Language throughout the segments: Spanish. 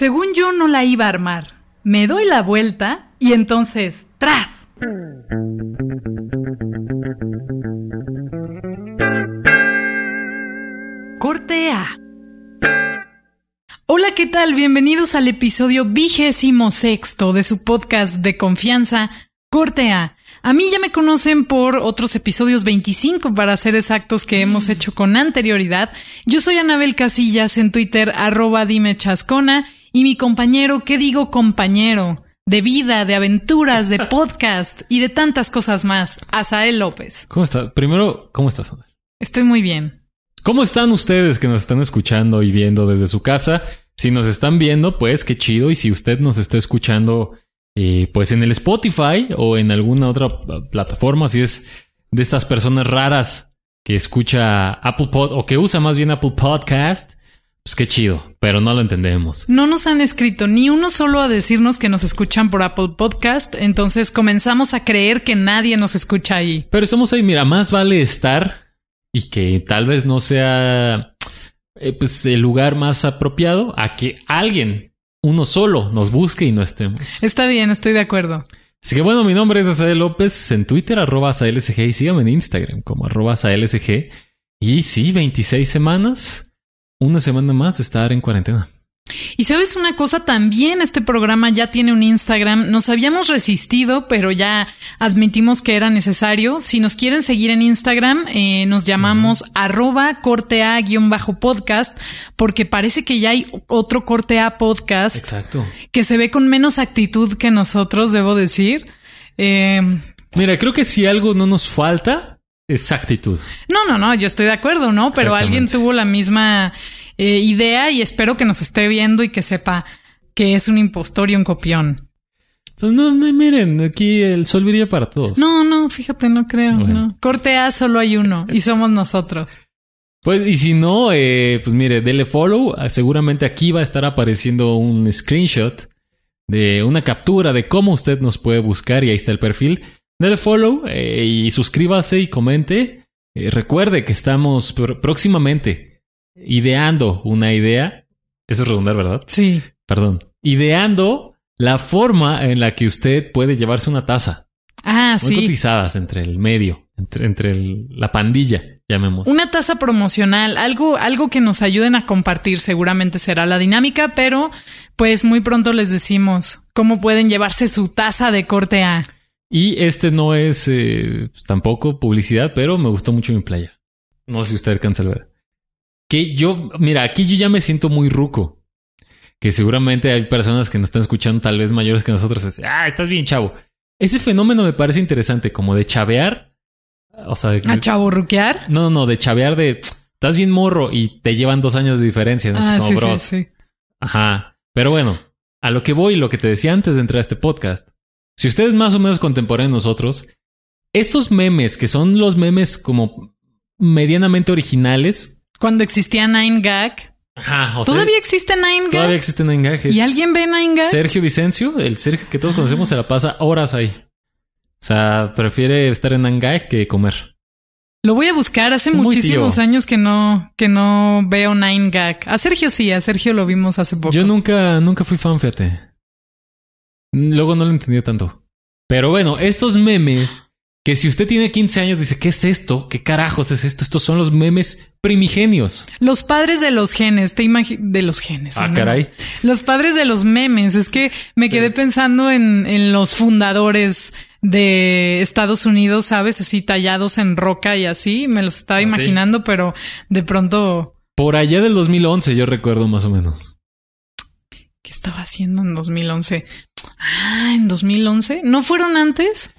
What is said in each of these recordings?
Según yo no la iba a armar. Me doy la vuelta y entonces, ¡tras! Corte A. Hola, ¿qué tal? Bienvenidos al episodio vigésimo sexto de su podcast de confianza, Corte A. A mí ya me conocen por otros episodios 25 para ser exactos que hemos hecho con anterioridad. Yo soy Anabel Casillas en Twitter, arroba dime chascona, y mi compañero, ¿qué digo compañero? De vida, de aventuras, de podcast y de tantas cosas más, Asael López. ¿Cómo estás? Primero, ¿cómo estás? Estoy muy bien. ¿Cómo están ustedes que nos están escuchando y viendo desde su casa? Si nos están viendo, pues qué chido. Y si usted nos está escuchando, eh, pues en el Spotify o en alguna otra plataforma, si es de estas personas raras que escucha Apple Pod o que usa más bien Apple Podcast, pues qué chido, pero no lo entendemos. No nos han escrito ni uno solo a decirnos que nos escuchan por Apple Podcast, entonces comenzamos a creer que nadie nos escucha ahí. Pero estamos ahí, mira, más vale estar y que tal vez no sea eh, pues el lugar más apropiado a que alguien, uno solo, nos busque y no estemos. Está bien, estoy de acuerdo. Así que bueno, mi nombre es Asael López, en Twitter arroba ASALSG y síganme en Instagram como arroba ASALSG. Y sí, 26 semanas, una semana más de estar en cuarentena. Y sabes una cosa, también este programa ya tiene un Instagram. Nos habíamos resistido, pero ya admitimos que era necesario. Si nos quieren seguir en Instagram, eh, nos llamamos arroba cortea-podcast, porque parece que ya hay otro cortea podcast Exacto. que se ve con menos actitud que nosotros, debo decir. Eh, Mira, creo que si algo no nos falta, es actitud. no, no, no, yo estoy de acuerdo, ¿no? Pero alguien tuvo la misma eh, idea y espero que nos esté viendo y que sepa que es un impostor y un copión. Pues no, no, miren, aquí el sol brilla para todos. No, no, fíjate, no creo, Bueno. no. Corte A solo hay uno y somos nosotros. Pues, y si no, eh, pues mire, dele follow. Ah, Seguramente aquí va a estar apareciendo un screenshot de una captura de cómo usted nos puede buscar y ahí está el perfil. Dele follow eh, y suscríbase y comente. Eh, recuerde que estamos pr- próximamente ideando una idea. Eso es redundar, ¿verdad? Sí. Perdón. Ideando la forma en la que usted puede llevarse una taza. Ah, Muy sí. cotizadas entre el medio, entre, entre el- la pandilla, llamemos. Una taza promocional, algo, algo que nos ayuden a compartir, seguramente será la dinámica, pero pues muy pronto les decimos cómo pueden llevarse su taza de corte A. Y este no es eh, pues, tampoco publicidad, pero me gustó mucho mi playa. No sé si usted alcanza a ver. Que yo, mira, aquí yo ya me siento muy ruco. Que seguramente hay personas que nos están escuchando tal vez mayores que nosotros. es, ah, estás bien, chavo. Ese fenómeno me parece interesante, como de chavear. O sea, de- ¿A chaborruquear? no, no, no, de chavear de estás bien morro y te llevan dos años de diferencia. ¿no? Ah, como, sí, sí, bros. sí. Ajá. Pero bueno, a lo que voy, lo que te decía antes de entrar a este podcast. Si usted es más o menos contemporáneo a nosotros, estos memes, que son los memes como medianamente originales. Cuando existía Nine Gag. Ajá. O sea, ¿Todavía existe Nine Gag? todavía existen engajes. ¿Y alguien ve Nine Gag? Sergio Vicencio, el Sergio que todos conocemos, se la pasa horas ahí. O sea, prefiere estar en Angag que comer. Lo voy a buscar. Hace Muy muchísimos tío. años que no, que no veo Nine Gag. A Sergio sí, a Sergio lo vimos hace poco. Yo nunca, nunca fui fan, fíjate. Luego no lo entendí tanto. Pero bueno, estos memes, que si usted tiene 15 años dice, ¿qué es esto? ¿Qué carajos es esto? Estos son los memes primigenios. Los padres de los genes, te de los genes. Ah, ¿no? caray. Los padres de los memes. Es que me quedé pensando en, en los fundadores de Estados Unidos, ¿sabes? Así tallados en roca y así. Me los estaba ¿Ah, sí? imaginando, pero de pronto, Por allá del 2011, yo recuerdo más o menos. ¿Qué estaba haciendo en 2011? Ah, en 2011. ¿No fueron antes?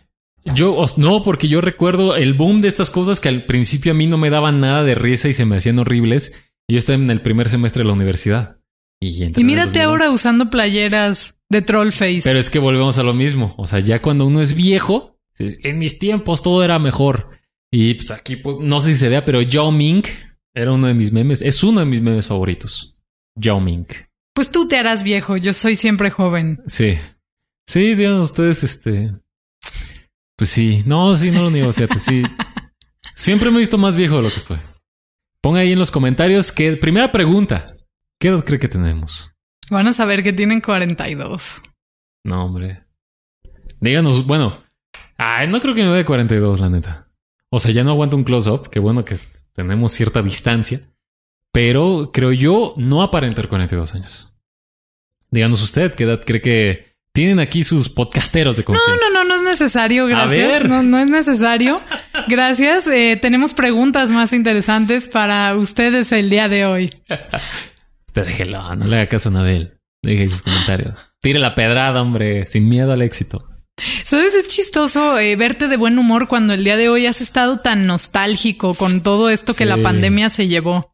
Yo, no, porque yo recuerdo el boom de estas cosas que al principio a mí no me daban nada de risa y se me hacían horribles. Yo estaba en el primer semestre de la universidad. Y, Y mírate 2011. ahora usando playeras de Trollface. Pero es que volvemos a lo mismo. O sea, ya cuando uno es viejo, en mis tiempos todo era mejor. Y pues aquí, pues, no sé si se vea, pero Yao Ming era uno de mis memes. Es uno de mis memes favoritos. Yao Ming. Pues tú te harás viejo, yo soy siempre joven. Sí. Sí, digan ustedes, este. Pues sí. No, sí, no lo niego, fíjate. Sí. Siempre me he visto más viejo de lo que estoy. Ponga ahí en los comentarios que. Primera pregunta. ¿Qué edad cree que tenemos? Van a saber que tienen 42. No, hombre. Díganos, bueno. Ay, no creo que me dé 42, la neta. O sea, ya no aguanto un close-up. Qué bueno que tenemos cierta distancia. Pero creo yo no aparentar 42 años. Díganos usted, ¿qué edad cree que tienen aquí sus podcasteros de confianza? No, no, no, no es necesario, gracias. No, no es necesario. Gracias. Eh, tenemos preguntas más interesantes para ustedes el día de hoy. Usted déjelo, no le haga caso a Nabel. Deje sus comentarios. Tire la pedrada, hombre, sin miedo al éxito. Sabes, es chistoso eh, verte de buen humor cuando el día de hoy has estado tan nostálgico con todo esto que la pandemia se llevó.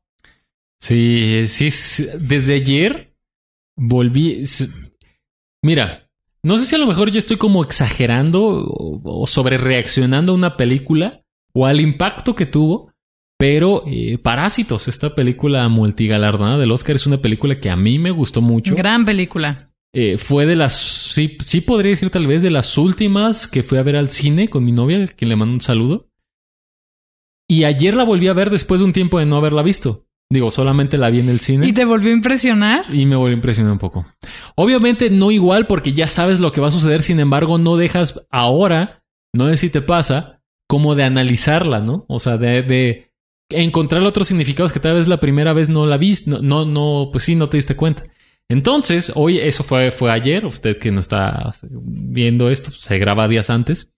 Sí, sí, desde ayer volví. Mira, no sé si a lo mejor yo estoy como exagerando o, sobre reaccionando a una película o al impacto que tuvo, pero eh, Parásitos, esta película multigalardonada del Oscar, es una película que a mí me gustó mucho. Gran película. Eh, fue de las, sí, sí podría decir tal vez de las últimas que fui a ver al cine con mi novia, quien le mando un saludo. Y ayer la volví a ver después de un tiempo de no haberla visto. Digo, solamente la vi en el cine. ¿Y te volvió a impresionar? Y me volvió a impresionar un poco. Obviamente no igual porque ya sabes lo que va a suceder, sin embargo no dejas ahora, no sé si te pasa, como de analizarla, ¿no? O sea, de, de encontrar otros significados que tal vez la primera vez no la viste, no, no, no, pues sí, no te diste cuenta. Entonces, hoy, eso fue, fue ayer, usted que no está viendo esto, se graba días antes.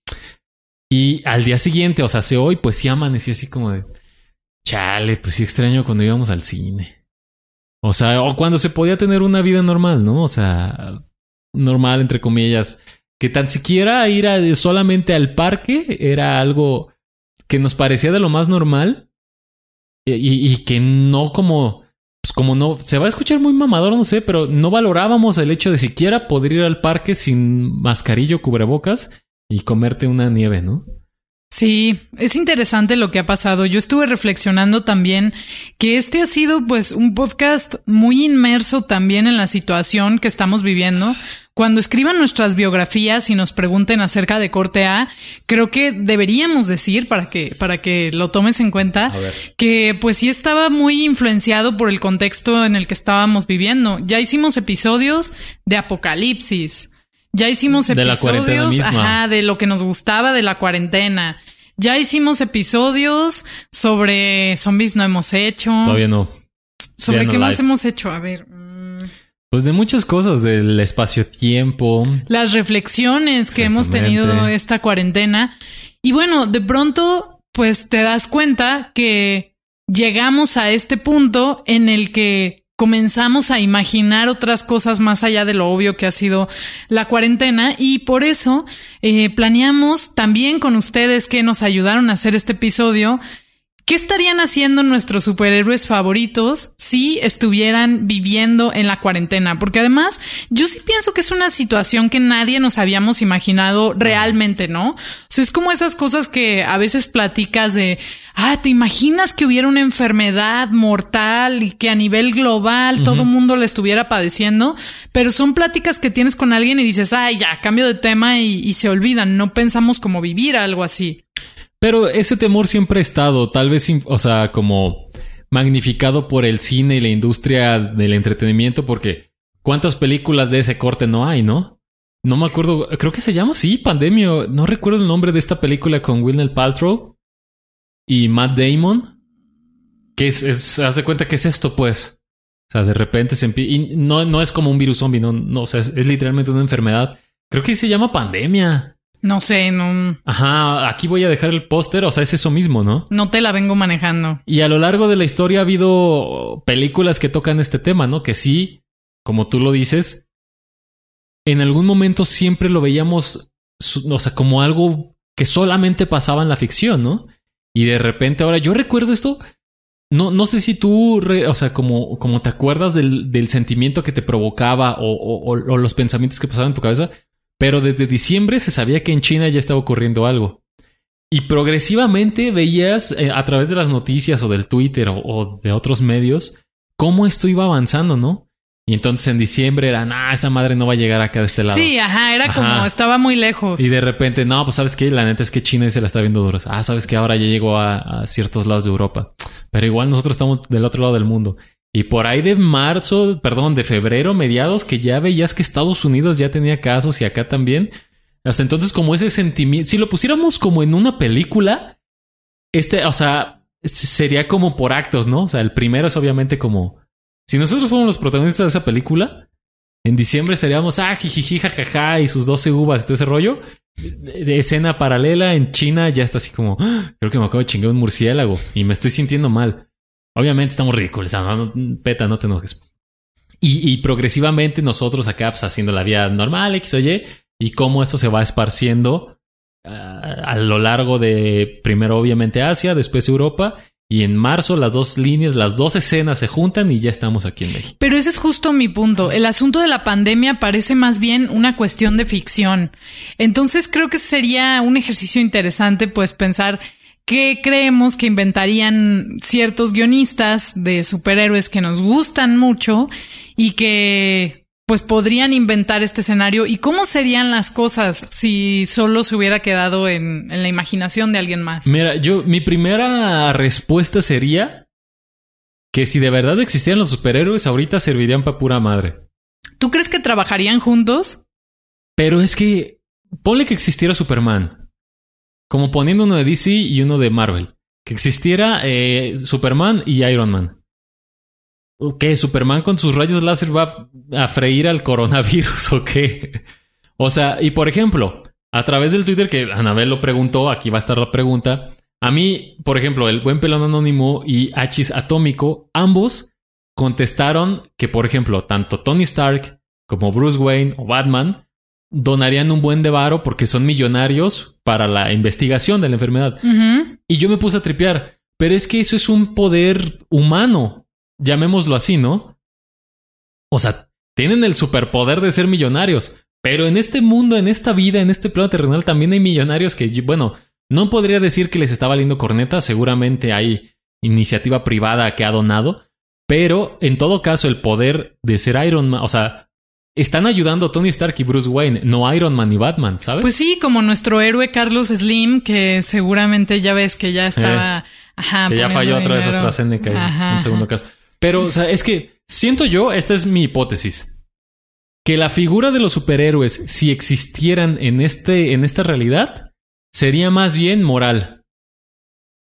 Y al día siguiente, o sea, hace hoy, pues sí amanecí así como de Chale, pues sí extraño cuando íbamos al cine. O sea, o cuando se podía tener una vida normal, ¿no? O sea, normal, entre comillas. Que tan siquiera ir a, solamente al parque era algo que nos parecía de lo más normal. Y, que no como. Pues como no. Se va a escuchar muy mamador, no sé, pero no valorábamos el hecho de siquiera poder ir al parque sin mascarillo, cubrebocas y comerte una nieve, ¿no? Sí, es interesante lo que ha pasado. Yo estuve reflexionando también que este ha sido pues un podcast muy inmerso también en la situación que estamos viviendo. Cuando escriban nuestras biografías y nos pregunten acerca de corte A, creo que deberíamos decir para que para que lo tomes en cuenta que pues sí estaba muy influenciado por el contexto en el que estábamos viviendo. Ya hicimos episodios de apocalipsis, ya hicimos episodios de, de lo que nos gustaba de la cuarentena. Ya hicimos episodios sobre zombies no hemos hecho. Todavía no. ¿Sobre qué más hemos hecho? A ver. Mm. Pues de muchas cosas, del espacio-tiempo. Las reflexiones que hemos tenido esta cuarentena. Y bueno, de pronto, pues te das cuenta que llegamos a este punto en el que comenzamos a imaginar otras cosas más allá de lo obvio que ha sido la cuarentena y por eso eh, planeamos también con ustedes que nos ayudaron a hacer este episodio ¿Qué estarían haciendo nuestros superhéroes favoritos si estuvieran viviendo en la cuarentena? Porque además, yo sí pienso que es una situación que nadie nos habíamos imaginado realmente, ¿no? O sea, es como esas cosas que a veces platicas de, ah, ¿te imaginas que hubiera una enfermedad mortal y que a nivel global todo el mundo la estuviera padeciendo? Pero son pláticas que tienes con alguien y dices, ay, ya, cambio de tema y, y se olvidan. No pensamos como vivir algo así. Pero ese temor siempre ha estado, tal vez, o sea, como magnificado por el cine y la industria del entretenimiento, porque ¿cuántas películas de ese corte no hay, no? No me acuerdo, creo que se llama así, Pandemia. No recuerdo el nombre de esta película con Wilner Paltrow y Matt Damon. Que es, es, haz de cuenta que es esto, pues. O sea, de repente se empieza. Y no, no es como un virus zombie, no, no, o sea, es, es literalmente una enfermedad. Creo que se llama pandemia. No sé, no. Ajá, aquí voy a dejar el póster, o sea, es eso mismo, ¿no? No te la vengo manejando. Y a lo largo de la historia ha habido películas que tocan este tema, ¿no? Que sí, como tú lo dices, en algún momento siempre lo veíamos, o sea, como algo que solamente pasaba en la ficción, ¿no? Y de repente ahora yo recuerdo esto, no, no sé si tú, o sea, como, como te acuerdas del, del sentimiento que te provocaba o, o, o, los pensamientos que pasaban en tu cabeza, pero desde diciembre se sabía que en China ya estaba ocurriendo algo. Y progresivamente veías eh, a través de las noticias o del Twitter o, de otros medios cómo esto iba avanzando, ¿no? Y entonces en diciembre era, ah, esa madre no va a llegar acá de este lado. Sí, ajá, era como estaba muy lejos. Y de repente, no, pues sabes que la neta es que China se la está viendo duras. Ah, sabes que ahora ya llegó a, a, ciertos lados de Europa. Pero igual nosotros estamos del otro lado del mundo. Y por ahí de marzo, perdón, de febrero, mediados, que ya veías que Estados Unidos ya tenía casos y acá también. Hasta entonces, como ese sentimiento, si lo pusiéramos como en una película, este, o sea, sería como por actos, ¿no? O sea, el primero es obviamente como, si nosotros fuéramos los protagonistas de esa película, en diciembre estaríamos, ah, jijiji, jajaja, y sus 12 uvas y todo ese rollo. De escena paralela en China ya está así como, "Ah, creo que me acabo de chingar un murciélago y me estoy sintiendo mal. Obviamente estamos ridiculizando, peta, no te enojes. Y, progresivamente nosotros acá pues, haciendo la vida normal, X o Y, y cómo esto se va esparciendo ah, a lo largo de primero obviamente Asia, después Europa, y en marzo las dos líneas, las dos escenas se juntan y ya estamos aquí en México. Pero ese es justo mi punto. El asunto de la pandemia parece más bien una cuestión de ficción. Entonces creo que sería un ejercicio interesante, pues pensar qué creemos que inventarían ciertos guionistas de superhéroes que nos gustan mucho y que pues podrían inventar este escenario y cómo serían las cosas si solo se hubiera quedado en, en la imaginación de alguien más. Mira, yo, mi primera respuesta sería que si de verdad existieran los superhéroes, ahorita servirían para pura madre. ¿Tú crees que trabajarían juntos? Pero es que, ponle que existiera Superman, como poniendo uno de DC y uno de Marvel. Que existiera eh, Superman y Iron Man. ¿Qué? ¿Superman con sus rayos láser va a freír al coronavirus o qué? O sea, y por ejemplo, a través del Twitter que Anabel lo preguntó, aquí va a estar la pregunta. A mí, por ejemplo, el buen pelón anónimo y Hachis Atómico, ambos contestaron que, por ejemplo, tanto Tony Stark como Bruce Wayne o Batman donarían un buen de varo porque son millonarios para la investigación de la enfermedad. Y yo me puse a tripear, pero es que eso es un poder humano, llamémoslo así, ¿no? O sea, tienen el superpoder de ser millonarios, pero en este mundo, en esta vida, en este plano terrenal también hay millonarios que, bueno, no podría decir que les está valiendo corneta, seguramente hay iniciativa privada que ha donado, pero en todo caso el poder de ser Iron Man, o sea, están ayudando Tony Stark y Bruce Wayne, no Iron Man ni Batman, ¿sabes? Pues sí, como nuestro héroe Carlos Slim, que seguramente ya ves que ya estaba. Ajá, Eh, que ya falló otra vez. AstraZeneca en- Ajá, en segundo ajá. caso. Pero, o sea, es que siento yo, esta es mi hipótesis, que la figura de los superhéroes, si existieran en, este, en esta realidad, sería más bien moral.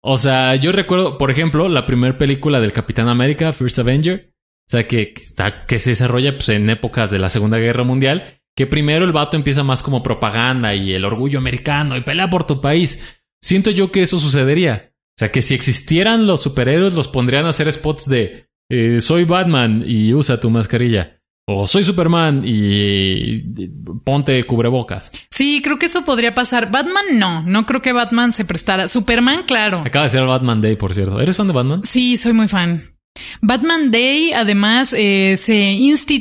O sea, yo recuerdo, por ejemplo, la primera película del Capitán América, First Avenger, o sea, que, está, que se desarrolla pues, en épocas de la Segunda Guerra Mundial, que primero el vato empieza más como propaganda y el orgullo americano y pelea por tu país. Siento yo que eso sucedería. O sea, que si existieran los superhéroes, los pondrían a hacer spots de eh, soy Batman y usa tu mascarilla. O soy Superman y y ponte cubrebocas. Sí, creo que eso podría pasar. Batman no, no creo que Batman se prestara. Superman, claro. Acaba de ser el Batman Day, por cierto. ¿Eres fan de Batman? Sí, soy muy fan. Batman Day, además, eh, se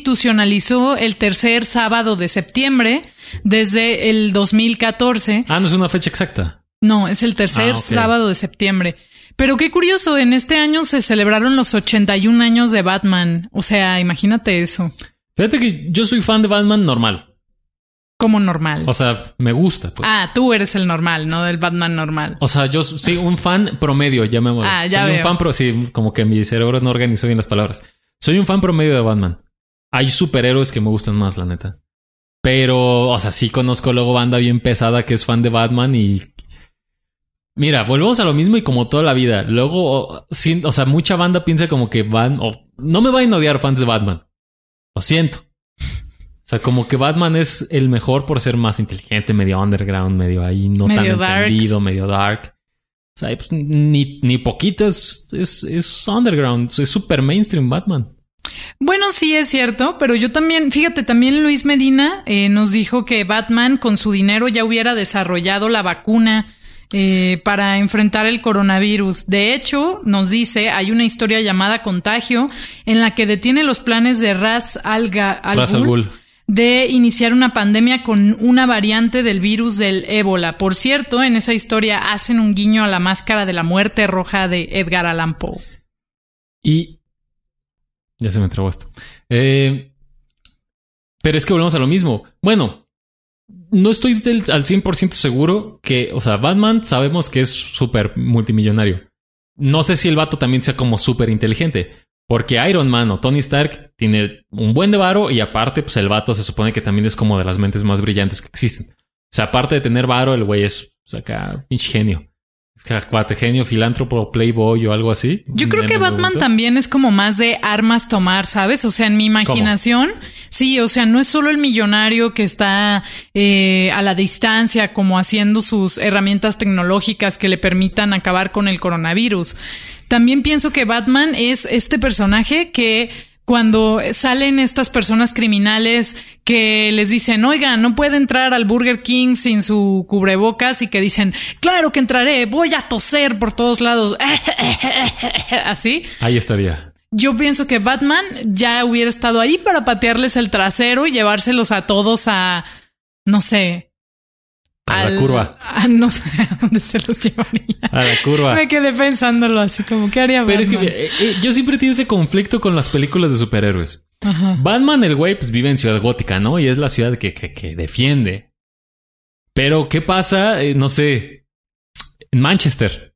institucionalizó el tercer sábado de septiembre desde el 2014. Ah, no es una fecha exacta. No, es el tercer Ah, sábado de septiembre. Pero qué curioso, en este año se celebraron los 81 años de Batman. O sea, imagínate eso. Fíjate que yo soy fan de Batman normal. Como normal. O sea, me gusta. Pues. ah, tú eres el normal, no del Batman normal. O sea, yo sí, un fan promedio, llamémoslo. Ah, ya Soy un fan, pero sí, como que mi cerebro no organizó bien las palabras. Soy un fan promedio de Batman. Hay superhéroes que me gustan más, la neta. Pero, o sea, sí conozco luego banda bien pesada que es fan de Batman y. Mira, volvemos a lo mismo y como toda la vida. Luego, o, sí, o sea, mucha banda piensa como que van. O, no me vayan a odiar fans de Batman. Lo siento. O sea, como que Batman es el mejor por ser más inteligente, medio underground, medio ahí, no Medio tan darks. entendido, medio dark. O sea, pues, ni, ni poquito es, es, es underground, es super mainstream Batman. Bueno, sí es cierto, pero yo también, fíjate, también Luis Medina eh, nos dijo que Batman con su dinero ya hubiera desarrollado la vacuna eh, para enfrentar el coronavirus. De hecho, nos dice, hay una historia llamada Contagio en la que detiene los planes de Ras Al, Ga- Al Ra's al Ghul Ghul. De iniciar una pandemia con una variante del virus del ébola. Por cierto, en esa historia hacen un guiño a la máscara de la muerte roja de Edgar Allan Poe. Y. Ya se me trabó esto. Eh, pero es que volvemos a lo mismo. Bueno, no estoy del- al 100% seguro que, o sea, Batman sabemos que es súper multimillonario. No sé si el vato también sea como súper inteligente, Porque Iron Man o Tony Stark tiene un buen de varo y aparte, pues el vato se supone que también es como de las mentes más brillantes que existen. O sea, aparte de tener varo, el güey es pues, acá pinche genio. Cuate genio, filántropo, playboy o algo así. Yo creo que Batman momento. también es como más de armas tomar, ¿sabes? O sea, en mi imaginación, sí, o sea, no es solo el millonario que está eh, a la distancia, como haciendo sus herramientas tecnológicas que le permitan acabar con el coronavirus. También pienso que Batman es este personaje que cuando salen estas personas criminales que les dicen, oiga, no puede entrar al Burger King sin su cubrebocas y que dicen, claro que entraré, voy a toser por todos lados. Así. Ahí estaría. Yo pienso que Batman ya hubiera estado ahí para patearles el trasero y llevárselos a todos a, no sé. A la curva. a- no sé a dónde se los llevaría. A la curva. Me quedé pensándolo así como, ¿qué haría Pero Batman? es que eh, eh, yo siempre tengo ese conflicto con las películas de superhéroes. Ajá. Batman, el güey, pues vive en Ciudad Gótica, ¿no? Y es la ciudad que, que, que defiende. Pero, ¿qué pasa? Eh, no sé, en Manchester.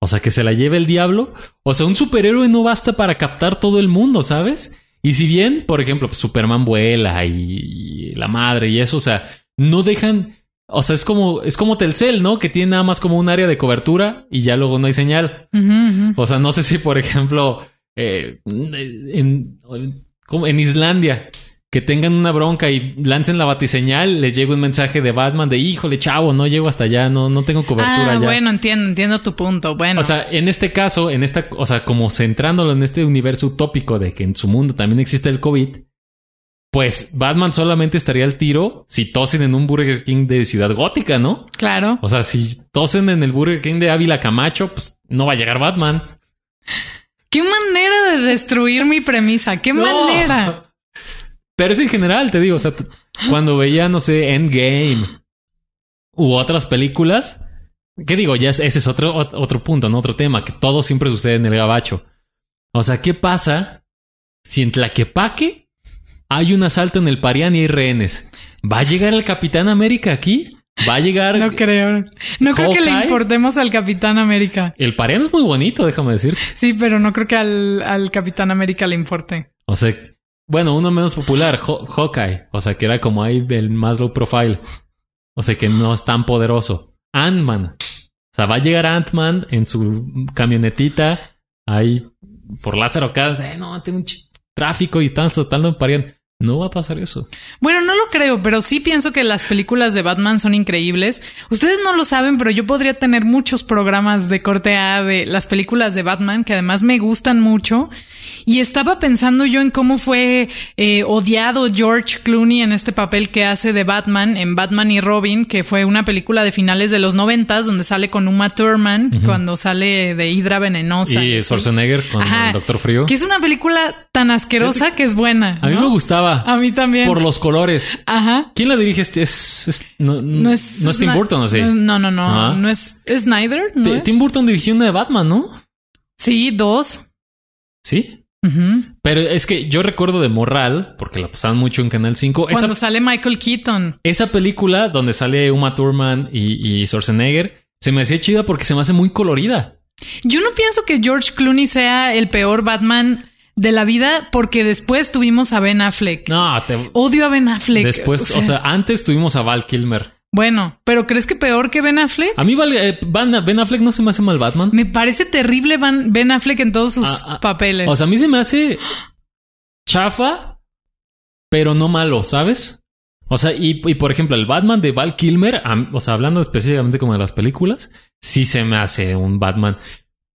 O sea, que se la lleve el diablo. O sea, un superhéroe no basta para captar todo el mundo, ¿sabes? Y si bien, por ejemplo, pues, Superman vuela y, y la madre y eso, o sea, no dejan. O sea, es como, es como Telcel, ¿no? Que tiene nada más como un área de cobertura y ya luego no hay señal. O sea, no sé si, por ejemplo, eh, en, como en Islandia, que tengan una bronca y lancen la batiseñal, les llega un mensaje de Batman de híjole, chavo, no llego hasta allá, no, no tengo cobertura Ah, allá. bueno, entiendo, entiendo tu punto. Bueno, O sea, en este caso, en esta, o sea, como centrándolo en este universo utópico de que en su mundo también existe el COVID, pues Batman solamente estaría al tiro si tosen en un Burger King de Ciudad Gótica, ¿no? claro. O sea, si tosen en el Burger King de Ávila Camacho, pues no va a llegar Batman. Qué manera de destruir mi premisa. Qué No. manera. Pero es en general, te digo, o sea, cuando veía, no sé, Endgame u otras películas, ¿qué digo? Ya es- ese es otro, ot- otro punto, ¿no? Otro tema, que todo siempre sucede en el gabacho. O sea, ¿qué pasa si en Tlaquepaque hay un asalto en el Parián y hay rehenes? ¿Va a llegar el Capitán América aquí? ¿Va a llegar...? No creo. No creo que le importemos al Capitán América. El Parián es muy bonito, déjame decirte. Sí, pero no creo que al, al Capitán América le importe. O sea, bueno, uno menos popular, Haw- Hawkeye. O sea, que era como ahí el más low profile. O sea, que no es tan poderoso. Ant-Man. O sea, va a llegar Ant-Man en su camionetita ahí por Lázaro Cárdenas. Eh, no, tengo un ch- tráfico y están saltando en. No va a pasar eso. Bueno, no lo creo, pero sí pienso que las películas de Batman son increíbles. Ustedes no lo saben, pero yo podría tener muchos programas de corte A de las películas de Batman que además me gustan mucho. Y estaba pensando yo en cómo fue eh, odiado George Clooney en este papel que hace de Batman en Batman y Robin, que fue una película de finales de los noventas donde sale con Uma Thurman cuando sale de Hidra venenosa. y. Schwarzenegger con Ajá. el Doctor Frío. Que es una película tan asquerosa que es buena. A mí me gustaba. A mí también. Por los colores. Ajá. ¿Quién la dirige? Este es, es- no, No es, no es Tim Burton, ¿o sí? No, no, no, no. Ah. No es, ¿es Snyder. Tim Burton dirigió una de Batman, ¿no? Sí, dos. Sí. Pero es que yo recuerdo de Morral, porque la pasaban mucho en Canal 5. Cuando Esa, sale Michael Keaton. esa película donde sale Uma Thurman y, y Schwarzenegger se me hacía chida porque se me hace muy colorida. Yo no pienso que George Clooney sea el peor Batman de la vida porque después tuvimos a Ben Affleck. No, te- Odio a Ben Affleck. después, o sea, antes tuvimos a Val Kilmer. Bueno, pero ¿crees que peor que Ben Affleck? A mí eh, Ben Affleck no se me hace mal Batman. Me parece terrible Ben Affleck en todos sus Ah, ah, papeles. O sea, a mí se me hace chafa, pero no malo, ¿sabes? O sea, y, y por ejemplo, el Batman de Val Kilmer, o sea, hablando específicamente como de las películas, sí se me hace un Batman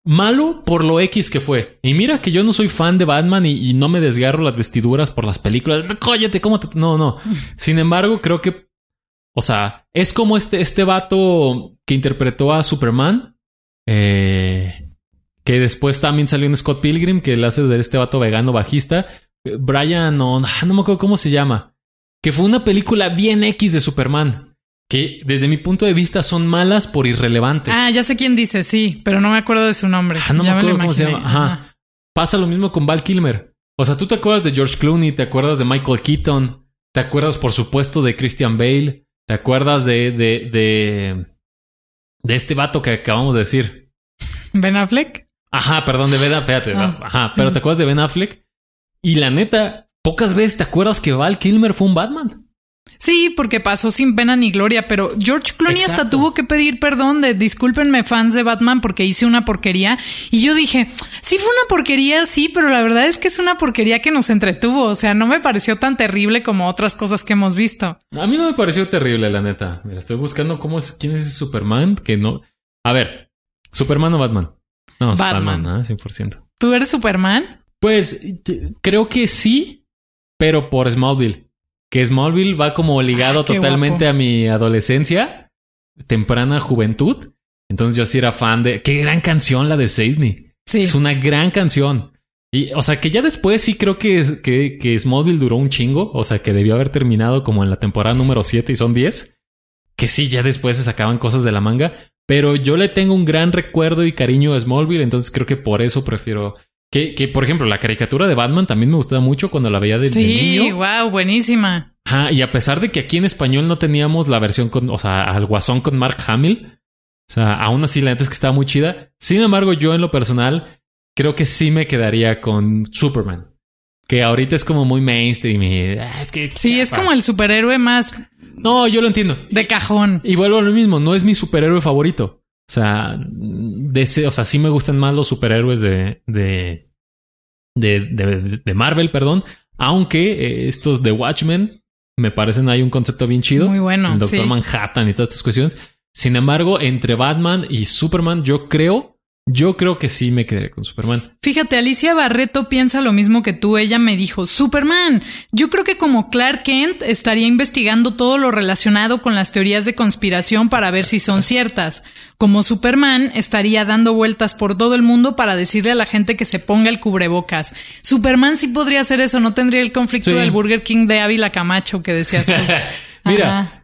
malo por lo X que fue. Y mira que yo no soy fan de Batman y, y no me desgarro las vestiduras por las películas. Cóllate, ¿cómo te...? No, no. Sin embargo, creo que, o sea, es como este, este vato que interpretó a Superman, eh, que después también salió en Scott Pilgrim, que le hace de este vato vegano bajista. Eh, Brian, no, no me acuerdo cómo se llama. Que fue una película bien X de Superman. Que desde mi punto de vista son malas por irrelevantes. ah, ya sé quién dice, sí, pero no me acuerdo de su nombre. Ah, no me acuerdo cómo se llama. Ajá. Pasa lo mismo con Val Kilmer. O sea, tú te acuerdas de George Clooney, te acuerdas de Michael Keaton, te acuerdas, por supuesto, de Christian Bale, te acuerdas de, de, de, de este vato que acabamos de decir. Ben Affleck. Ajá, perdón, de Ben Affleck. Fíjate, Ah. Ajá, pero ¿te acuerdas de Ben Affleck? Y la neta, pocas veces te acuerdas que Val Kilmer fue un Batman. Sí, porque pasó sin pena ni gloria, pero George Clooney hasta tuvo que pedir perdón de discúlpenme fans de Batman porque hice una porquería. Y yo dije, sí fue una porquería, sí, pero la verdad es que es una porquería que nos entretuvo. O sea, no me pareció tan terrible como otras cosas que hemos visto. A mí no me pareció terrible, la neta. Mira, estoy buscando cómo es, quién es ese Superman que no. A ver, ¿Superman o Batman? No, Batman. Batman, ¿ah? 100%. ¿Tú eres Superman? Pues creo que sí, pero por Smallville. Que Smallville va como ligado Ah, totalmente guapo. a mi adolescencia, temprana juventud. Entonces yo sí era fan de. Qué gran canción la de Save Me. Sí. Es una gran canción. Y, o sea, que ya después sí creo que, que, que Smallville duró un chingo. O sea, que debió haber terminado como en la temporada número 7 y son 10. Que sí, ya después se sacaban cosas de la manga. Pero yo le tengo un gran recuerdo y cariño a Smallville. Entonces creo que por eso prefiero. Que, que por ejemplo, la caricatura de Batman también me gustaba mucho cuando la veía de, de Sí, niño. wow, buenísima. Ajá, y a pesar de que aquí en español no teníamos la versión con, o sea, al guasón con Mark Hamill, o sea, aún así la neta es que estaba muy chida. Sin embargo, yo en lo personal creo que sí me quedaría con Superman, que ahorita es como muy mainstream y ah, es que Sí, es como el superhéroe más no, yo lo entiendo. de cajón. Y vuelvo a lo mismo, no es mi superhéroe favorito. O sea, de ese- o sea, sí me gustan más los superhéroes de, de, de, de, de Marvel, perdón. Aunque eh, estos de Watchmen me parecen hay un concepto bien chido. Muy bueno, El Doctor sí. Manhattan y todas estas cuestiones. Sin embargo, entre Batman y Superman, yo creo, yo creo que sí me quedaré con Superman. Fíjate, Alicia Barreto piensa lo mismo que tú. Ella me dijo, Superman, yo creo que como Clark Kent estaría investigando todo lo relacionado con las teorías de conspiración para ver si son ciertas. Como Superman estaría dando vueltas por todo el mundo para decirle a la gente que se ponga el cubrebocas. Superman sí podría hacer eso, no tendría el conflicto Sí. del Burger King de Ávila Camacho que decías tú. Mira,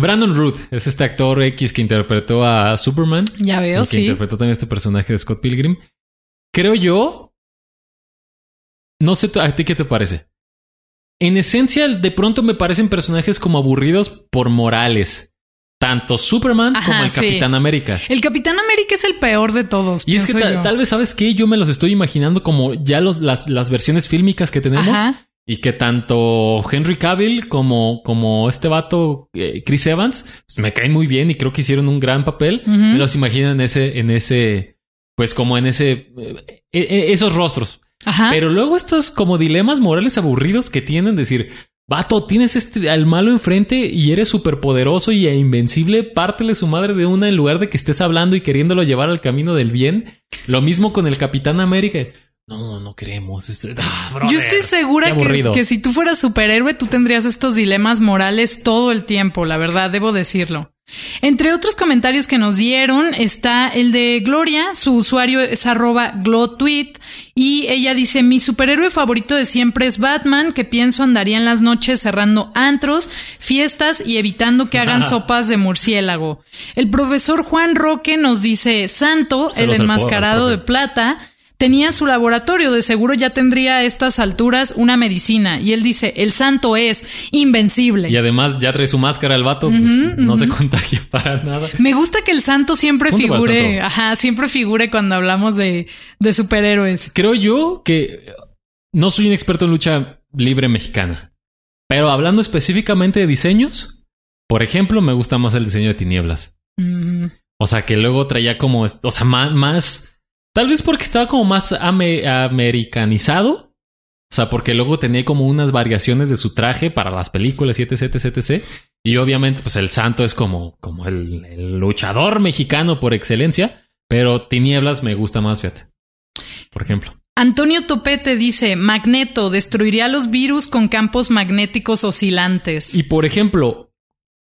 Brandon Root es este actor X que interpretó a Superman. ya veo, que sí. interpretó también este personaje de Scott Pilgrim. Creo yo. No sé a ti qué te parece. En esencia, de pronto me parecen personajes como aburridos por morales. Tanto Superman Ajá, como el sí. Capitán América. El Capitán América es el peor de todos. Y es que pienso ta- yo. tal vez, ¿sabes qué? Yo me los estoy imaginando como ya los, las, las versiones fílmicas que tenemos. Ajá. Y que tanto Henry Cavill como, como este vato eh, Chris Evans pues, me caen muy bien y creo que hicieron un gran papel. Me los imagino en ese, en ese, pues como en ese, eh, eh, esos rostros. Ajá. Pero luego estos como dilemas morales aburridos que tienen, decir, vato, tienes este, al malo enfrente y eres súper poderoso y e invencible, pártele su madre de una en lugar de que estés hablando y queriéndolo llevar al camino del bien. Lo mismo con el Capitán América. No, no queremos. Ah, Yo estoy segura que, si tú fueras superhéroe, tú tendrías estos dilemas morales todo el tiempo, la verdad, debo decirlo. Entre otros comentarios que nos dieron está el de Gloria, su usuario es arroba glowtweet, y ella dice, mi superhéroe favorito de siempre es Batman, que pienso andaría en las noches cerrando antros, fiestas y evitando que hagan sopas de murciélago. El profesor Juan Roque nos dice, Santo, el enmascarado de plata, tenía su laboratorio, de seguro ya tendría a estas alturas una medicina. Y él dice, el santo es invencible. Y además ya trae su máscara el vato, pues, no se contagia para nada. Me gusta que el santo siempre Punto figure, santo. ajá, siempre figure cuando hablamos de, de superhéroes. Creo yo que no soy un experto en lucha libre mexicana, pero hablando específicamente de diseños, por ejemplo, me gusta más el diseño de tinieblas. Mm, O sea, que luego traía como, o sea, más, más tal vez porque estaba como más ame- americanizado. O sea, porque luego tenía como unas variaciones de su traje para las películas etc, etc, etc. Y obviamente, pues el santo es como, como el, el luchador mexicano por excelencia. Pero Tinieblas me gusta más, fíjate. Por ejemplo. Antonio Topete dice, Magneto destruiría los virus con campos magnéticos oscilantes. Y por ejemplo,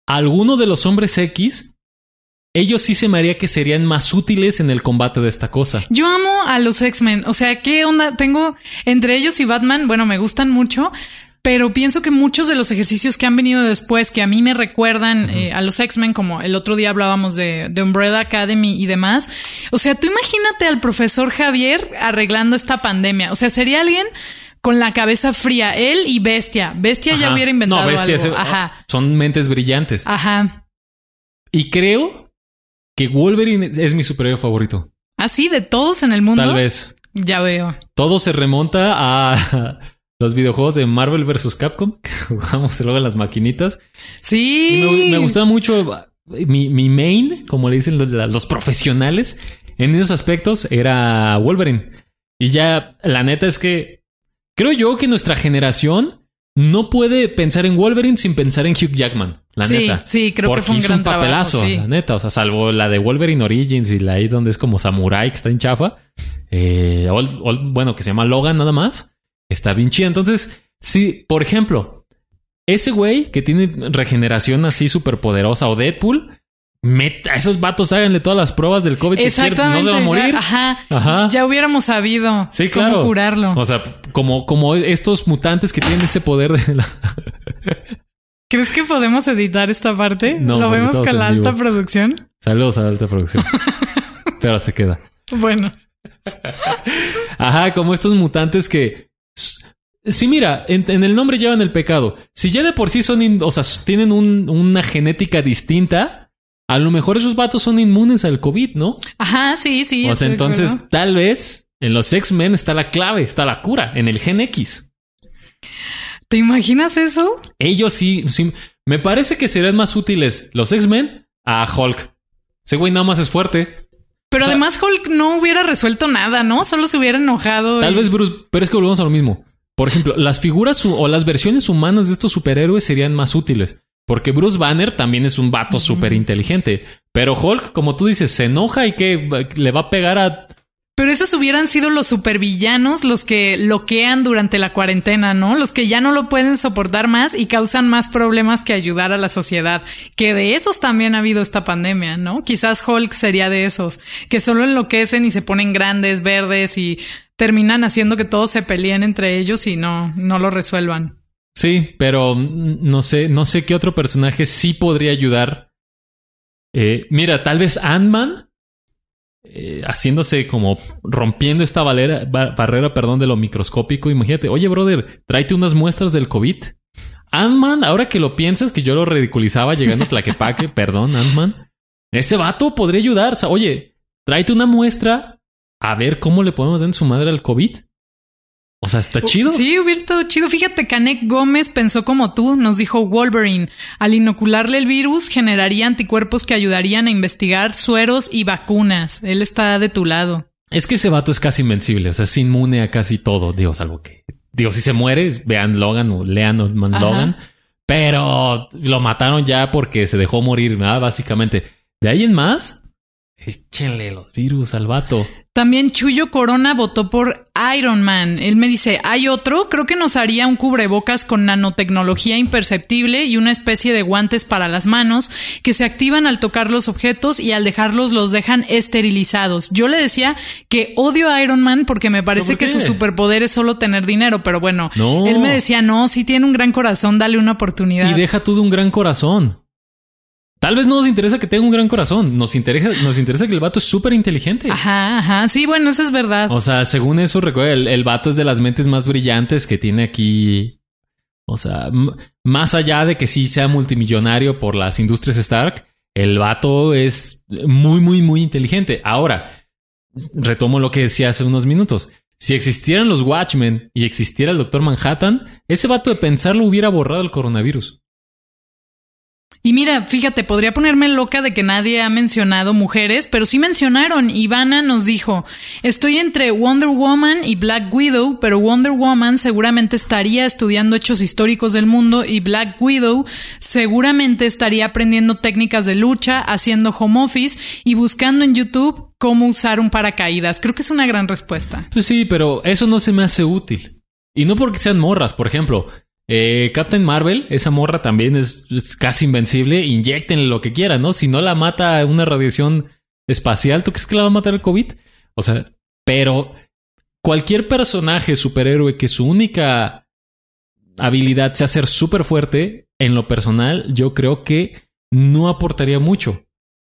alguno de los hombres X, ellos sí se me haría que serían más útiles en el combate de esta cosa. Yo amo a los X-Men. O sea, ¿qué onda? Tengo entre ellos y Batman, bueno, me gustan mucho, pero pienso que muchos de los ejercicios que han venido después, que a mí me recuerdan eh, a los X-Men, como el otro día hablábamos de, de Umbrella Academy y demás. O sea, tú imagínate al profesor Javier arreglando esta pandemia. O sea, sería alguien con la cabeza fría. Él y Bestia. Bestia ya hubiera inventado No, Bestia algo. Ajá. Son mentes brillantes. Ajá. Y creo que Wolverine es mi superhéroe favorito. ¿Así? ¿De todos en el mundo? Tal vez. Ya veo. Todo se remonta a los videojuegos de Marvel vs. Capcom, que jugamos luego en las maquinitas. Sí. Me, me gustaba mucho mi, mi, main, como le dicen los, los, profesionales, en esos aspectos era Wolverine. Y ya, la neta es que creo yo que nuestra generación no puede pensar en Wolverine sin pensar en Hugh Jackman. La sí, neta. Sí, creo Porque que fue un hizo gran un papelazo, trabajo, sí. la neta. O sea, salvo la de Wolverine Origins y la ahí donde es como Samurai, que está en chafa. Eh, bueno, que se llama Logan nada más. Está bien chida. Entonces, sí, por ejemplo, ese güey que tiene regeneración así súper poderosa o Deadpool, meta, a esos vatos háganle todas las pruebas del COVID que Exactamente. no se va a morir. ya- ajá. Ajá. Ya hubiéramos sabido Sí, cómo claro. curarlo. O sea, como, como estos mutantes que tienen ese poder de la... ¿Crees que podemos editar esta parte? No, ¿Lo vemos con la vivo. alta producción? Saludos a la alta producción. Pero se queda. Bueno. Ajá, como estos mutantes que. Sí, mira, en, en el nombre llevan el pecado. Si ya de por sí son, in- o sea, tienen un- una genética distinta, a lo mejor esos vatos son inmunes al COVID, ¿no? Ajá, sí, sí. o sea, entonces tal vez en los X-Men está la clave, está la cura, en el gen X. ¿Te imaginas eso? Ellos sí, sí. Me parece que serían más útiles los X-Men a Hulk. Ese güey nada más es fuerte. Pero O sea- además Hulk no hubiera resuelto nada, ¿no? Solo se hubiera enojado. Tal y- vez Bruce, pero es que volvemos a lo mismo. Por ejemplo, las figuras o las versiones humanas de estos superhéroes serían más útiles. Porque Bruce Banner también es un vato súper inteligente. Pero Hulk, como tú dices, se enoja y que le va a pegar a. Pero esos hubieran sido los supervillanos los que loquean durante la cuarentena, ¿no? Los que ya no lo pueden soportar más y causan más problemas que ayudar a la sociedad. Que de esos también ha habido esta pandemia, ¿no? Quizás Hulk sería de esos, que solo enloquecen y se ponen grandes, verdes y terminan haciendo que todos se peleen entre ellos y no, no lo resuelvan. Sí, pero mm, no sé, no sé qué otro personaje sí podría ayudar. Eh, mira, tal vez Ant-Man. eh, haciéndose como rompiendo esta valera- ba- barrera, perdón, de lo microscópico. Imagínate, oye, brother, tráete unas muestras del COVID. Ant-Man, ahora que lo piensas, que yo lo ridiculizaba llegando a Tlaquepaque, perdón, Ant-Man. Ese vato podría ayudar. O sea, oye, tráete una muestra a ver cómo le podemos dar en su madre al COVID. O sea, está chido. Sí, hubiera estado chido. Fíjate, Canek Gómez pensó como tú, nos dijo Wolverine. Al inocularle el virus, generaría anticuerpos que ayudarían a investigar sueros y vacunas. Él está de tu lado. Es que ese vato es casi invencible, o sea, es inmune a casi todo, digo, salvo que, digo, si se muere, vean Logan o lean. Logan, pero lo mataron ya porque se dejó morir, ¿verdad? Básicamente. De ahí en más, échenle los virus al vato. También Chuyo Corona votó por Iron Man. Él me dice, hay otro, creo que nos haría un cubrebocas con nanotecnología imperceptible y una especie de guantes para las manos que se activan al tocar los objetos y al dejarlos los dejan esterilizados. Yo le decía que odio a Iron Man porque me parece ¿Por que su superpoder es solo tener dinero, pero bueno, No. él me decía, no, si tiene un gran corazón, dale una oportunidad. Y deja tú de un gran corazón. Tal vez no nos interesa que tenga un gran corazón, nos interesa, nos interesa que el vato es súper inteligente. Ajá, ajá, sí, bueno, eso es verdad. O sea, según eso, recuerda, el, el vato es de las mentes más brillantes que tiene aquí. O sea, más allá de que sí sea multimillonario por las industrias Stark, el vato es muy, muy, muy inteligente. Ahora, retomo lo que decía hace unos minutos. Si existieran los Watchmen y existiera el Doctor Manhattan, ese vato de pensarlo hubiera borrado el coronavirus. Y mira, fíjate, podría ponerme loca de que nadie ha mencionado mujeres, pero sí mencionaron. Ivana nos dijo, estoy entre Wonder Woman y Black Widow, pero Wonder Woman seguramente estaría estudiando hechos históricos del mundo y Black Widow seguramente estaría aprendiendo técnicas de lucha, haciendo home office y buscando en YouTube cómo usar un paracaídas. Creo que es una gran respuesta. Pues sí, pero eso no se me hace útil. Y no porque sean morras, por ejemplo. Eh, Captain Marvel, esa morra también es, casi invencible. Inyectenle lo que quieran, ¿no? Si no la mata una radiación espacial, ¿tú crees que la va a matar el COVID? O sea, pero cualquier personaje superhéroe que su única habilidad sea ser súper fuerte, en lo personal, yo creo que no aportaría mucho.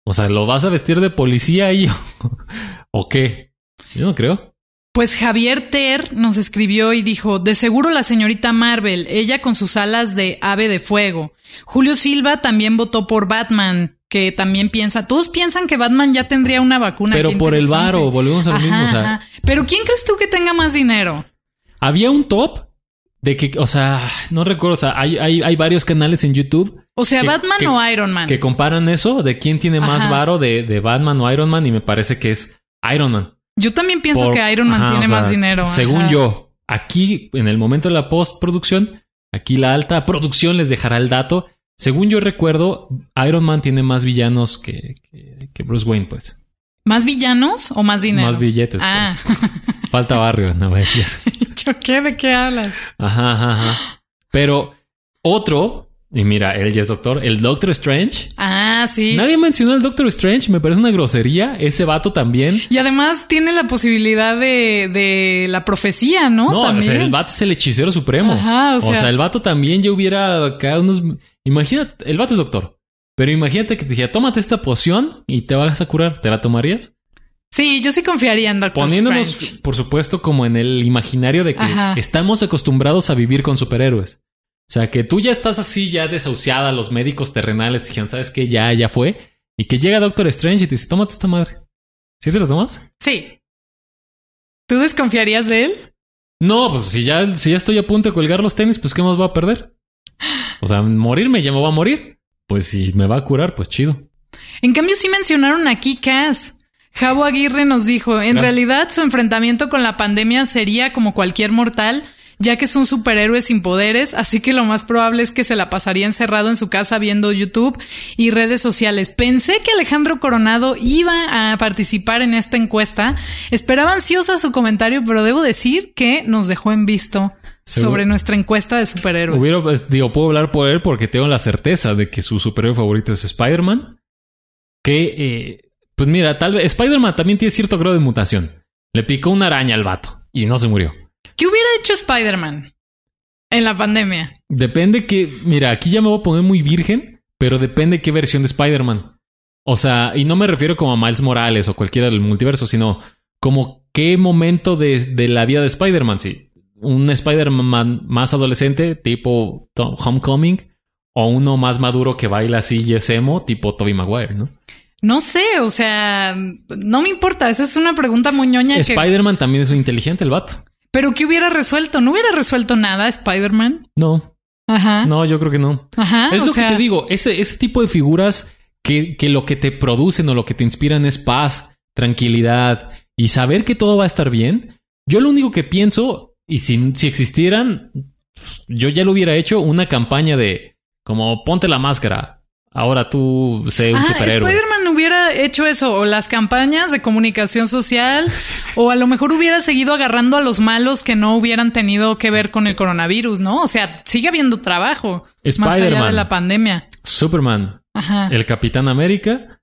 O sea, ¿lo vas a vestir de policía y o qué? Yo no creo. Pues Javier Ter nos escribió y dijo, de seguro la señorita Marvel, ella con sus alas de ave de fuego. Julio Silva también votó por Batman. que también piensa, todos piensan que Batman ya tendría una vacuna. Pero por el varo, volvemos a lo mismo. O sea. Pero ¿quién crees tú que tenga más dinero? había un top de que, o sea, no recuerdo, o sea, hay, hay, hay varios canales en YouTube O sea, Que- Batman que- o Iron Man. que comparan eso de quién tiene más Ajá. varo de, de Batman o Iron Man y me parece que es Iron Man. Yo también pienso Por- que Iron Man ajá, tiene o sea, más dinero. Según ajá. yo, aquí en el momento de la postproducción, aquí la alta producción les dejará el dato. Según yo recuerdo, Iron Man tiene más villanos que, que, que Bruce Wayne, pues. ¿Más villanos o más dinero? Más billetes, Ah, pues. Falta barrio, no vayas. ¿yo qué? ¿De qué hablas? Ajá, ajá, ajá. Pero otro, y mira, él ya es doctor, el Doctor Strange. Ah, sí. Nadie mencionó al Doctor Strange, me parece una grosería. Ese vato también. Y además tiene la posibilidad de, de la profecía, ¿no? No, o sea, el vato es el hechicero supremo. Ajá, o sea- el vato también ya hubiera acá unos. Imagínate, el vato es doctor. Pero imagínate que te dijera, tómate esta poción y te vas a curar. ¿Te la tomarías? Sí, yo sí confiaría en Doctor Poniéndonos, Strange. por supuesto, como en el imaginario de que Ajá. estamos acostumbrados a vivir con superhéroes. O sea, que tú ya estás así, ya desahuciada, los médicos terrenales te dijeron, ¿sabes qué? Ya, ya fue. Y que llega Doctor Strange y te dice, tómate esta madre. ¿Sí te la tomas? Sí. ¿Tú desconfiarías de él? No, pues si ya, si ya estoy a punto de colgar los tenis, pues ¿qué más va a perder? O sea, morirme, ya me va a morir. Pues si me va a curar, pues chido. En cambio, sí mencionaron aquí Cass. Javo Aguirre nos dijo, en Claro. realidad su enfrentamiento con la pandemia sería como cualquier mortal, ya que es un superhéroe sin poderes, así que lo más probable es que se la pasaría encerrado en su casa viendo YouTube y redes sociales. Pensé que Alejandro Coronado iba a participar en esta encuesta. Esperaba ansiosa su comentario, pero debo decir que nos dejó en visto sobre nuestra encuesta de superhéroes. Hubiera, pues, digo, puedo hablar por él porque tengo la certeza de que su superhéroe favorito es Spider-Man. Que, eh, pues mira, tal vez Spider-Man también tiene cierto grado de mutación. Le picó una araña al vato y no se murió. ¿Qué hubiera hecho Spider-Man en la pandemia? Depende que, mira, aquí ya me voy a poner muy virgen, pero depende qué versión de Spider-Man. O sea, y no me refiero como a Miles Morales o cualquiera del multiverso, sino como qué momento de, de la vida de Spider-Man. Sí, un Spider-Man más adolescente, tipo Homecoming, o uno más maduro que baila así y es emo, tipo Tobey Maguire, ¿no? No sé, o sea, no me importa. Esa es una pregunta muy ñoña. que- Spider-Man también es muy inteligente, el vato. Pero ¿qué hubiera resuelto? ¿No hubiera resuelto nada Spider-Man? No, Ajá. no, yo creo que no. Ajá. Es lo sea, que te digo, ese, ese tipo de figuras que, que lo que te producen o lo que te inspiran es paz, tranquilidad y saber que todo va a estar bien. Yo lo único que pienso, y si, si existieran, yo ya lo hubiera hecho una campaña de como ponte la máscara. Ahora tú sé un Ajá, superhéroe. Spider-Man hubiera hecho eso, o las campañas de comunicación social, o a lo mejor hubiera seguido agarrando a los malos que no hubieran tenido que ver con el coronavirus, ¿no? O sea, sigue habiendo trabajo más allá de la pandemia. Superman, Ajá. el Capitán América.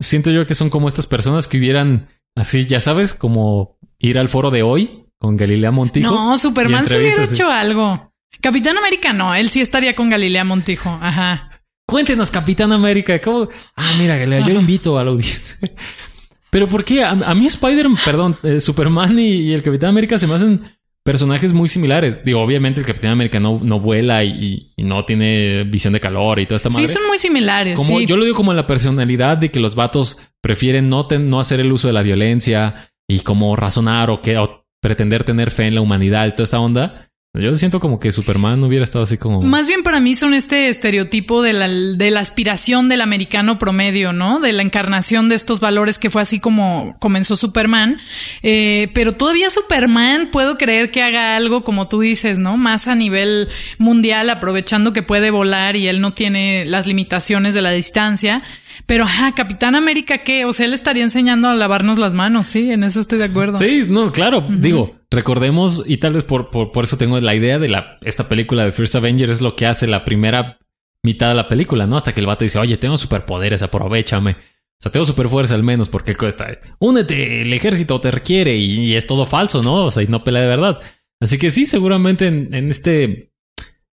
Siento yo que son como estas personas que hubieran así, ya sabes, como ir al foro de hoy con Galilea Montijo. No, Superman sí hubiera hecho algo. Capitán América no, él sí estaría con Galilea Montijo. Ajá. Cuéntenos, Capitán América, ¿cómo? Ah, mira, yo lo invito a la audiencia. Pero ¿por qué? A, a mí Spider-Man, perdón, eh, Superman y, y el Capitán América se me hacen personajes muy similares. Digo, obviamente el Capitán América no, no vuela y, y no tiene visión de calor y toda esta madre. Sí, son muy similares. Como sí. yo lo digo como la personalidad de que los vatos prefieren no, ten- no hacer el uso de la violencia y como razonar o que o pretender tener fe en la humanidad y toda esta onda. Yo siento como que Superman hubiera estado así como Más bien para mí son este estereotipo de la, de la aspiración del americano promedio, ¿no? De la encarnación de estos valores que fue así como comenzó Superman. Eh, pero todavía Superman puedo creer que haga algo como tú dices, ¿no? Más a nivel mundial, aprovechando que puede volar y él no tiene las limitaciones de la distancia. Pero, ajá, Capitán América, ¿qué? O sea, él estaría enseñando a lavarnos las manos, sí, en eso estoy de acuerdo. Sí, no, claro. Digo, recordemos, y tal vez por, por, por eso tengo la idea de la, esta película de First Avenger es lo que hace la primera mitad de la película, ¿no? Hasta que el vato dice, oye, tengo superpoderes, aprovechame. O sea, tengo superfuerza al menos porque cuesta. Únete, el ejército te requiere y, y es todo falso, ¿no? O sea, y no pelea de verdad. Así que sí, seguramente en, en este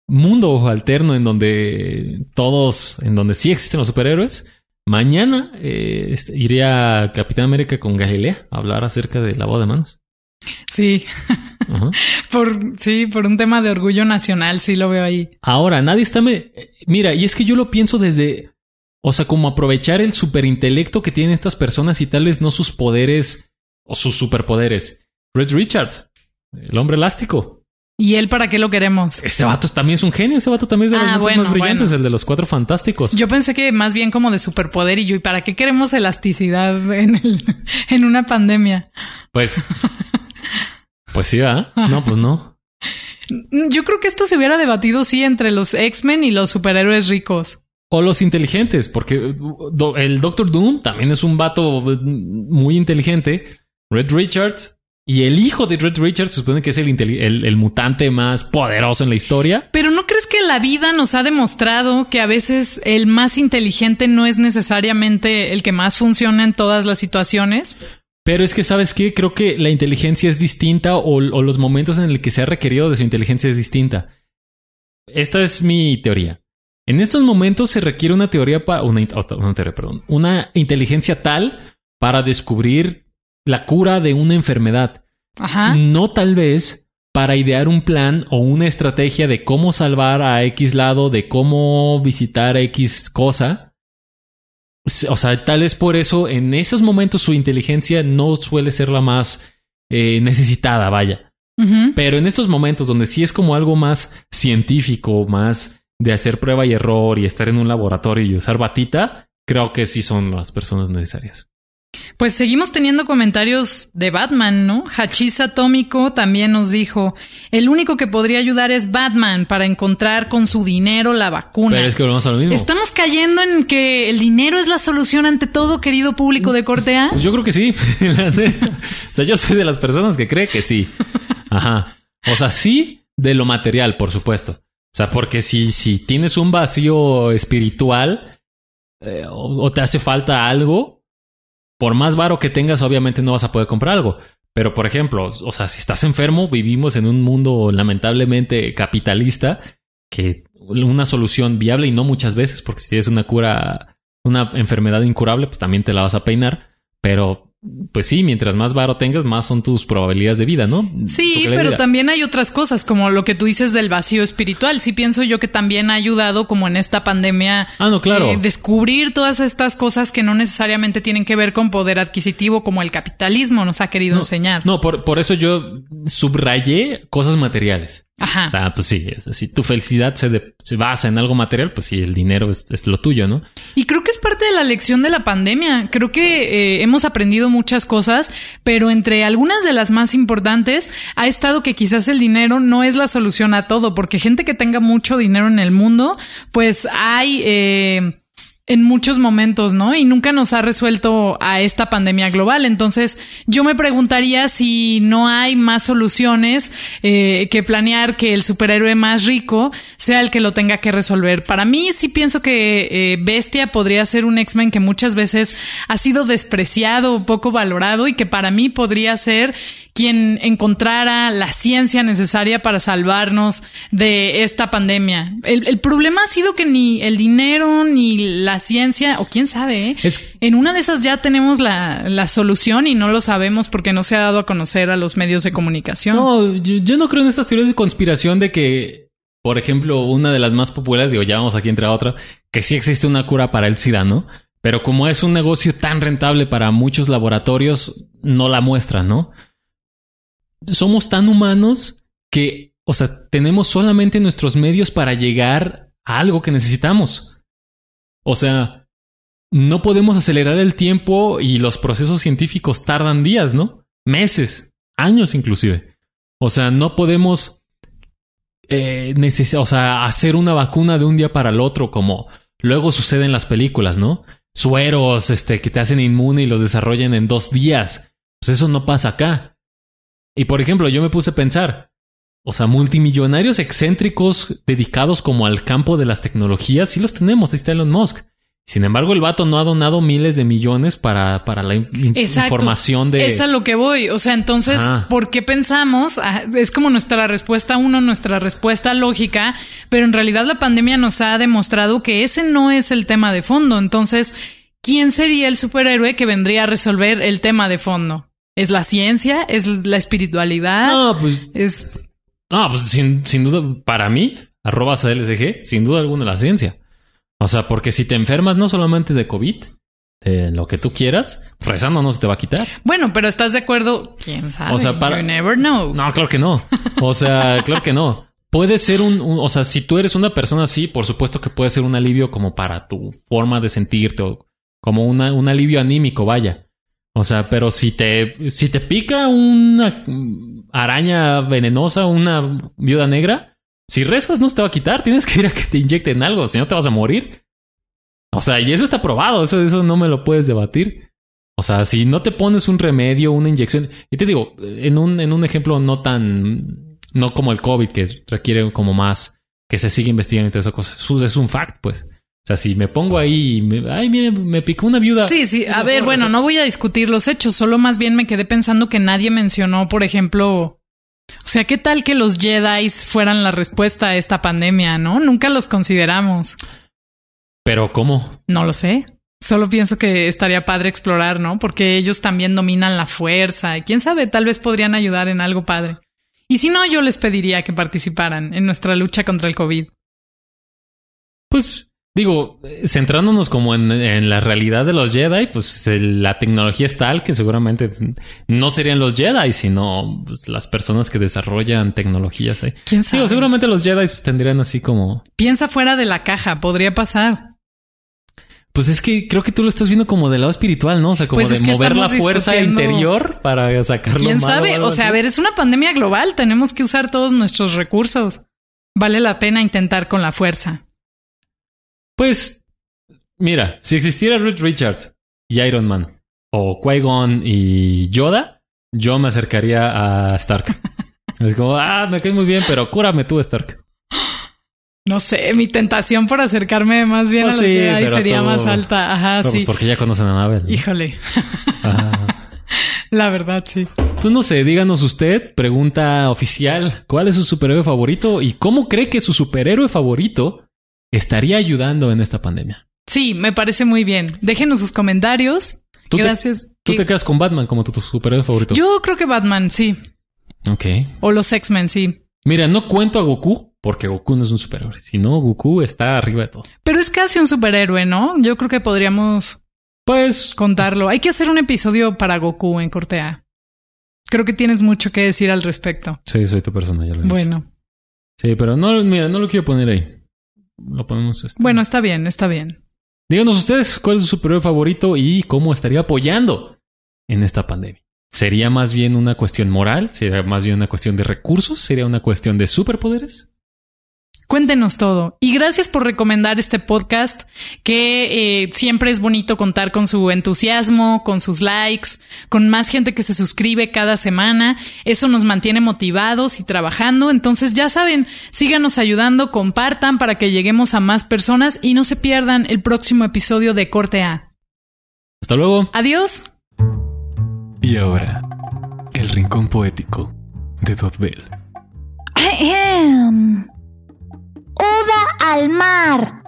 mundo alterno en donde todos, en donde sí existen los superhéroes, mañana eh, este, iría Capitán América con Galilea a hablar acerca de la boda de manos. Sí, Ajá. por, sí, por un tema de orgullo nacional, sí lo veo ahí. Ahora, nadie está... Me... Mira, y es que yo lo pienso desde... o sea, como aprovechar el superintelecto que tienen estas personas y tal vez no sus poderes o sus superpoderes. Red Richards, el hombre elástico. ¿Y él para qué lo queremos? Ese vato también es un genio, ese vato también es de los Ah, bueno, más brillantes, bueno. el de los cuatro fantásticos. Yo pensé que más bien como de superpoder y yo, ¿y para qué queremos elasticidad en, el, en una pandemia? Pues. pues sí, ¿ah? No, pues no. Yo creo que esto se hubiera debatido, sí, entre los X-Men y los superhéroes ricos. O los inteligentes, porque do- el Doctor Doom también es un vato uh, muy inteligente. Red Richards. Y el hijo de Red Richards se supone que es el, el- el mutante más poderoso en la historia. Pero ¿no crees que la vida nos ha demostrado que a veces el más inteligente no es necesariamente el que más funciona en todas las situaciones? Pero es que, ¿sabes qué? Creo que la inteligencia es distinta o, o los momentos en el que se ha requerido de su inteligencia es distinta. Esta es mi teoría. En estos momentos se requiere una teoría para una, una teoría, perdón, una inteligencia tal para descubrir la cura de una enfermedad. Ajá. No tal vez para idear un plan o una estrategia de cómo salvar a X lado, de cómo visitar X cosa. O sea, tal vez por eso en esos momentos su inteligencia no suele ser la más eh, necesitada, vaya. Pero en estos momentos donde sí es como algo más científico, más de hacer prueba y error y estar en un laboratorio y usar batita, creo que sí son las personas necesarias. Pues seguimos teniendo comentarios de Batman, ¿no? Hachís Atómico también nos dijo, el único que podría ayudar es Batman para encontrar con su dinero la vacuna. Pero es que volvemos a lo mismo. Estamos cayendo en que el dinero es la solución ante todo, querido público de corte A. Pues yo creo que sí. O sea, yo soy de las personas que cree que sí. Ajá. O sea, sí de lo material, por supuesto. O sea, porque si, si tienes un vacío espiritual eh, o, o te hace falta algo, por más varo que tengas, obviamente no vas a poder comprar algo. Pero, por ejemplo, o sea, si estás enfermo, vivimos en un mundo lamentablemente capitalista que una solución viable y no muchas veces, porque si tienes una cura, una enfermedad incurable, pues también te la vas a peinar. Pero, pues sí, mientras más varo tengas, más son tus probabilidades de vida, ¿no? Sí, pero vida. también hay otras cosas, como lo que tú dices del vacío espiritual. Sí pienso yo que también ha ayudado, como en esta pandemia, Ah, no, claro. eh, descubrir todas estas cosas que no necesariamente tienen que ver con poder adquisitivo, como el capitalismo nos ha querido enseñar. No, por, por eso yo subrayé cosas materiales. Ajá. O sea, pues sí, es- si tu felicidad se, de- se basa en algo material, pues sí, el dinero es, es lo tuyo, ¿no? Y creo que es parte de la lección de la pandemia. Creo que eh, hemos aprendido muchas cosas, pero entre algunas de las más importantes ha estado que quizás el dinero no es la solución a todo, porque gente que tenga mucho dinero en el mundo, pues hay... eh, en muchos momentos, ¿no? Y nunca nos ha resuelto a esta pandemia global. Entonces, yo me preguntaría si no hay más soluciones eh, que planear que el superhéroe más rico sea el que lo tenga que resolver. Para mí, sí pienso que eh, Bestia podría ser un X-Men que muchas veces ha sido despreciado poco valorado y que para mí podría ser quien encontrara la ciencia necesaria para salvarnos de esta pandemia. El, el problema ha sido que ni el dinero ni la ciencia, o quién sabe, ¿eh? Es- en una de esas ya tenemos la, la solución y no lo sabemos porque no se ha dado a conocer a los medios de comunicación. No, yo, yo no creo en estas teorías de conspiración de que, por ejemplo, una de las más populares, digo, ya vamos aquí entre otra, que sí existe una cura para el SIDA, ¿no? Pero como es un negocio tan rentable para muchos laboratorios, no la muestran, ¿no? Somos tan humanos que, o sea, tenemos solamente nuestros medios para llegar a algo que necesitamos. O sea, no podemos acelerar el tiempo y los procesos científicos tardan días, ¿no? Meses, años inclusive. O sea, no podemos eh, o sea, hacer una vacuna de un día para el otro como luego sucede en las películas, ¿no? Sueros, este, que te hacen inmune y los desarrollan en dos días. Pues eso no pasa acá. Y por ejemplo, yo me puse a pensar, o sea, multimillonarios excéntricos dedicados como al campo de las tecnologías, sí los tenemos, ahí está Elon Musk. Sin embargo, el vato no ha donado miles de millones para, para la in- Exacto. información de... Es a lo que voy. O sea, entonces, Ah. ¿por qué pensamos? Ah, Es como nuestra respuesta uno, nuestra respuesta lógica, pero en realidad la pandemia nos ha demostrado que ese no es el tema de fondo. Entonces, ¿quién sería el superhéroe que vendría a resolver el tema de fondo? ¿Es la ciencia? ¿Es la espiritualidad? No, pues ¿Es No, pues sin, sin duda, para mí, arroba CLSG, sin duda alguna la ciencia. O sea, porque si te enfermas no solamente de COVID, de lo que tú quieras, rezando no se te va a quitar. Bueno, pero ¿estás de acuerdo? ¿Quién sabe? O sea, para- You never know. No, claro que no. O sea, claro que no. Puede ser un, un- o sea, si tú eres una persona así, por supuesto que puede ser un alivio como para tu forma de sentirte o como una, un alivio anímico, vaya. O sea, pero si te, si te pica una araña venenosa, una viuda negra, si rezas no se te va a quitar, tienes que ir a que te inyecten algo, si no te vas a morir. O sea, y eso está probado, eso, eso no me lo puedes debatir. O sea, si no te pones un remedio, una inyección, y te digo, en un, en un ejemplo no tan, no como el COVID, que requiere como más, que se sigue investigando y todas esas cosas, es un fact, pues. O sea, si me pongo ahí, y me, ay, mire, me picó una viuda. Sí, sí. A ver, bueno, no voy a discutir los hechos, solo más bien me quedé pensando que nadie mencionó, por ejemplo, o sea, ¿qué tal que los Jedi fueran la respuesta a esta pandemia, no? Nunca los consideramos. Pero ¿cómo? No lo sé. Solo pienso que estaría padre explorar, ¿no? Porque ellos también dominan la fuerza. Y quién sabe, tal vez podrían ayudar en algo padre. Y si no, yo les pediría que participaran en nuestra lucha contra el COVID. Pues digo, eh, centrándonos como en, en la realidad de los Jedi, pues el- la tecnología es tal que seguramente no serían los Jedi, sino pues, las personas que desarrollan tecnologías. ¿eh? ¿Quién sabe? Digo, seguramente los Jedi pues, tendrían así como... Piensa fuera de la caja, podría pasar. Pues es que creo que tú lo estás viendo como del lado espiritual, ¿no? O sea, como Pues de mover la fuerza interior para sacarlo ¿Quién malo sabe? O sea, así. a ver, es una pandemia global, tenemos que usar todos nuestros recursos. Vale la pena intentar con la fuerza. Pues, mira, si existiera Reed Richards y Iron Man, o Qui-Gon y Yoda, yo me acercaría a Stark. es como, ah, me caes muy bien, pero cúrame tú, Stark. No sé, mi tentación por acercarme más bien Pues a los sí, Jedi sería más alta. Ajá, pues, sí. porque ya conocen a Nabel. ¿no? Híjole, Ajá. la verdad, sí. Pues no sé, díganos usted, pregunta oficial, ¿cuál es su superhéroe favorito y cómo cree que su superhéroe favorito estaría ayudando en esta pandemia? Sí, me parece muy bien. Déjenos sus comentarios. ¿Tú te- Gracias. Tú te quedas con Batman como tu, tu superhéroe favorito. Yo creo que Batman, sí. Ok. O los X-Men, sí. Mira, no cuento a Goku porque Goku no es un superhéroe. Si no, Goku está arriba de todo. Pero es casi un superhéroe, ¿no? Yo creo que podríamos Pues contarlo. Hay que hacer un episodio para Goku en Cortea. Creo que tienes mucho que decir al respecto. sí, soy tu persona, ya lo he dicho. Bueno, Sí, pero no, mira, no lo quiero poner ahí. Lo ponemos. Este. bueno, está bien, está bien. díganos ustedes cuál es su superhéroe favorito y cómo estaría apoyando en esta pandemia. ¿Sería más bien una cuestión moral? ¿Sería más bien una cuestión de recursos? ¿Sería una cuestión de superpoderes? Cuéntenos todo. Y gracias por recomendar este podcast, que eh, siempre es bonito contar con su entusiasmo, con sus likes, con más gente que se suscribe cada semana. Eso nos mantiene motivados y trabajando. Entonces ya saben, síganos ayudando, compartan para que lleguemos a más personas y no se pierdan el próximo episodio de Corte A. Hasta luego. Adiós. Y ahora, el rincón poético de Dotbel. Ahem. Oda al mar.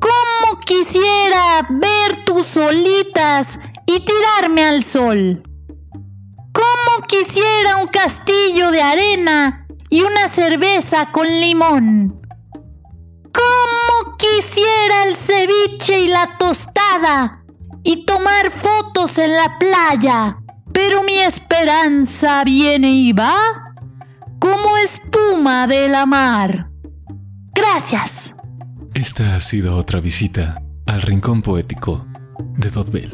¿Cómo quisiera ver tus olitas y tirarme al sol? ¿Cómo quisiera un castillo de arena y una cerveza con limón? ¿Cómo quisiera el ceviche y la tostada y tomar fotos en la playa? Pero mi esperanza viene y va como espuma de la mar. Gracias. Esta ha sido otra visita al rincón poético de Dotbel.